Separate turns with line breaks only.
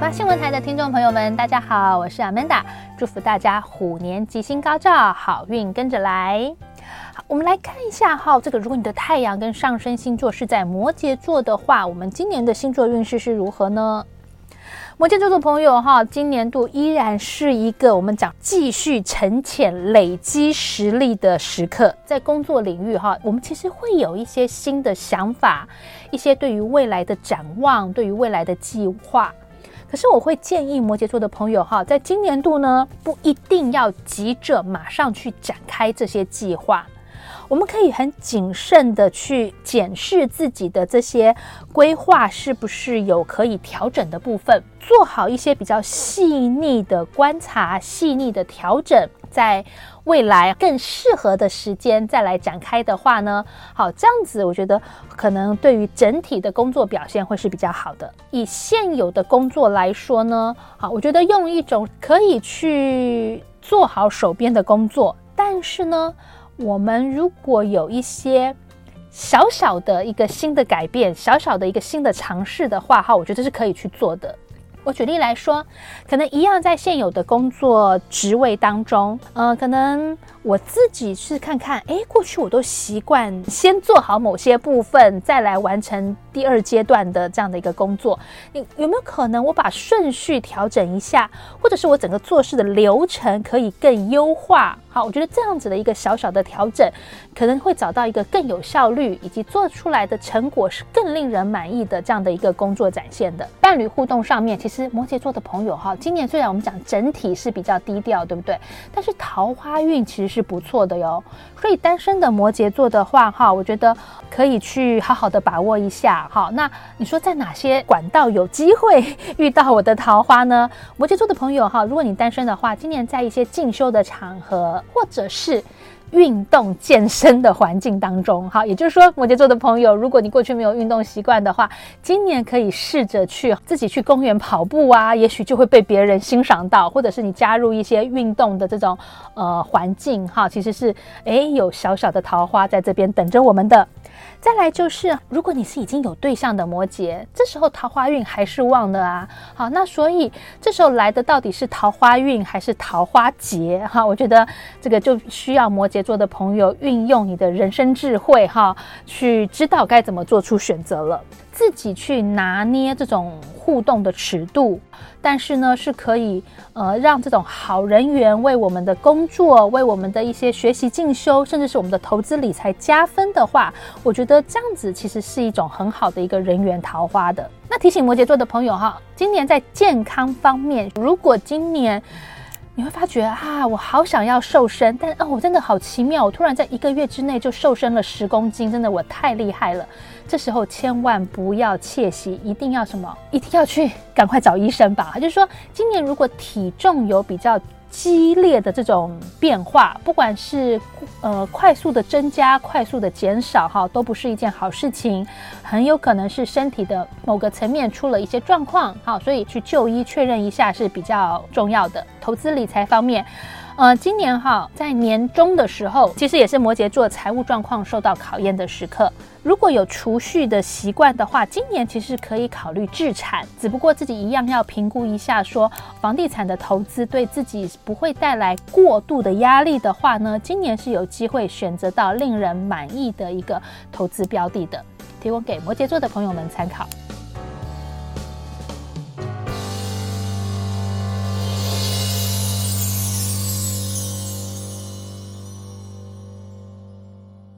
八新闻台的听众朋友们，大家好，我是 Amanda，祝福大家虎年吉星高照，好运跟着来。好，我们来看一下哈，这个如果你的太阳跟上升星座是在摩羯座的话，我们今年的星座运势是如何呢？摩羯座的朋友哈，今年度依然是一个我们讲继续沉潜、累积实力的时刻。在工作领域哈，我们其实会有一些新的想法，一些对于未来的展望，对于未来的计划。可是我会建议摩羯座的朋友哈，在今年度呢，不一定要急着马上去展开这些计划。我们可以很谨慎的去检视自己的这些规划是不是有可以调整的部分，做好一些比较细腻的观察、细腻的调整，在未来更适合的时间再来展开的话呢，好，这样子我觉得可能对于整体的工作表现会是比较好的。以现有的工作来说呢，好，我觉得用一种可以去做好手边的工作，但是呢。我们如果有一些小小的一个新的改变，小小的一个新的尝试的话，哈，我觉得是可以去做的。我举例来说，可能一样在现有的工作职位当中，呃，可能我自己是看看，哎，过去我都习惯先做好某些部分，再来完成第二阶段的这样的一个工作。你有没有可能我把顺序调整一下，或者是我整个做事的流程可以更优化？好，我觉得这样子的一个小小的调整，可能会找到一个更有效率，以及做出来的成果是更令人满意的这样的一个工作展现的。伴侣互动上面，其实摩羯座的朋友哈，今年虽然我们讲整体是比较低调，对不对？但是桃花运其实是不错的哟。所以单身的摩羯座的话哈，我觉得可以去好好的把握一下。好，那你说在哪些管道有机会 遇到我的桃花呢？摩羯座的朋友哈，如果你单身的话，今年在一些进修的场合。或者是运动健身的环境当中，好，也就是说，摩羯座的朋友，如果你过去没有运动习惯的话，今年可以试着去自己去公园跑步啊，也许就会被别人欣赏到，或者是你加入一些运动的这种呃环境，哈，其实是诶有小小的桃花在这边等着我们的。再来就是，如果你是已经有对象的摩羯，这时候桃花运还是旺的啊。好，那所以这时候来的到底是桃花运还是桃花劫？哈，我觉得这个就需要摩羯座的朋友运用你的人生智慧，哈，去知道该怎么做出选择了。自己去拿捏这种互动的尺度，但是呢，是可以呃让这种好人缘为我们的工作、为我们的一些学习进修，甚至是我们的投资理财加分的话，我觉得这样子其实是一种很好的一个人缘桃花的。那提醒摩羯座的朋友哈，今年在健康方面，如果今年。你会发觉啊，我好想要瘦身，但哦，我真的好奇妙，我突然在一个月之内就瘦身了十公斤，真的我太厉害了。这时候千万不要窃喜，一定要什么？一定要去赶快找医生吧。就是说，今年如果体重有比较。激烈的这种变化，不管是呃快速的增加、快速的减少，哈，都不是一件好事情，很有可能是身体的某个层面出了一些状况，好，所以去就医确认一下是比较重要的。投资理财方面。呃，今年哈，在年终的时候，其实也是摩羯座财务状况受到考验的时刻。如果有储蓄的习惯的话，今年其实可以考虑置产，只不过自己一样要评估一下，说房地产的投资对自己不会带来过度的压力的话呢，今年是有机会选择到令人满意的一个投资标的的，提供给摩羯座的朋友们参考。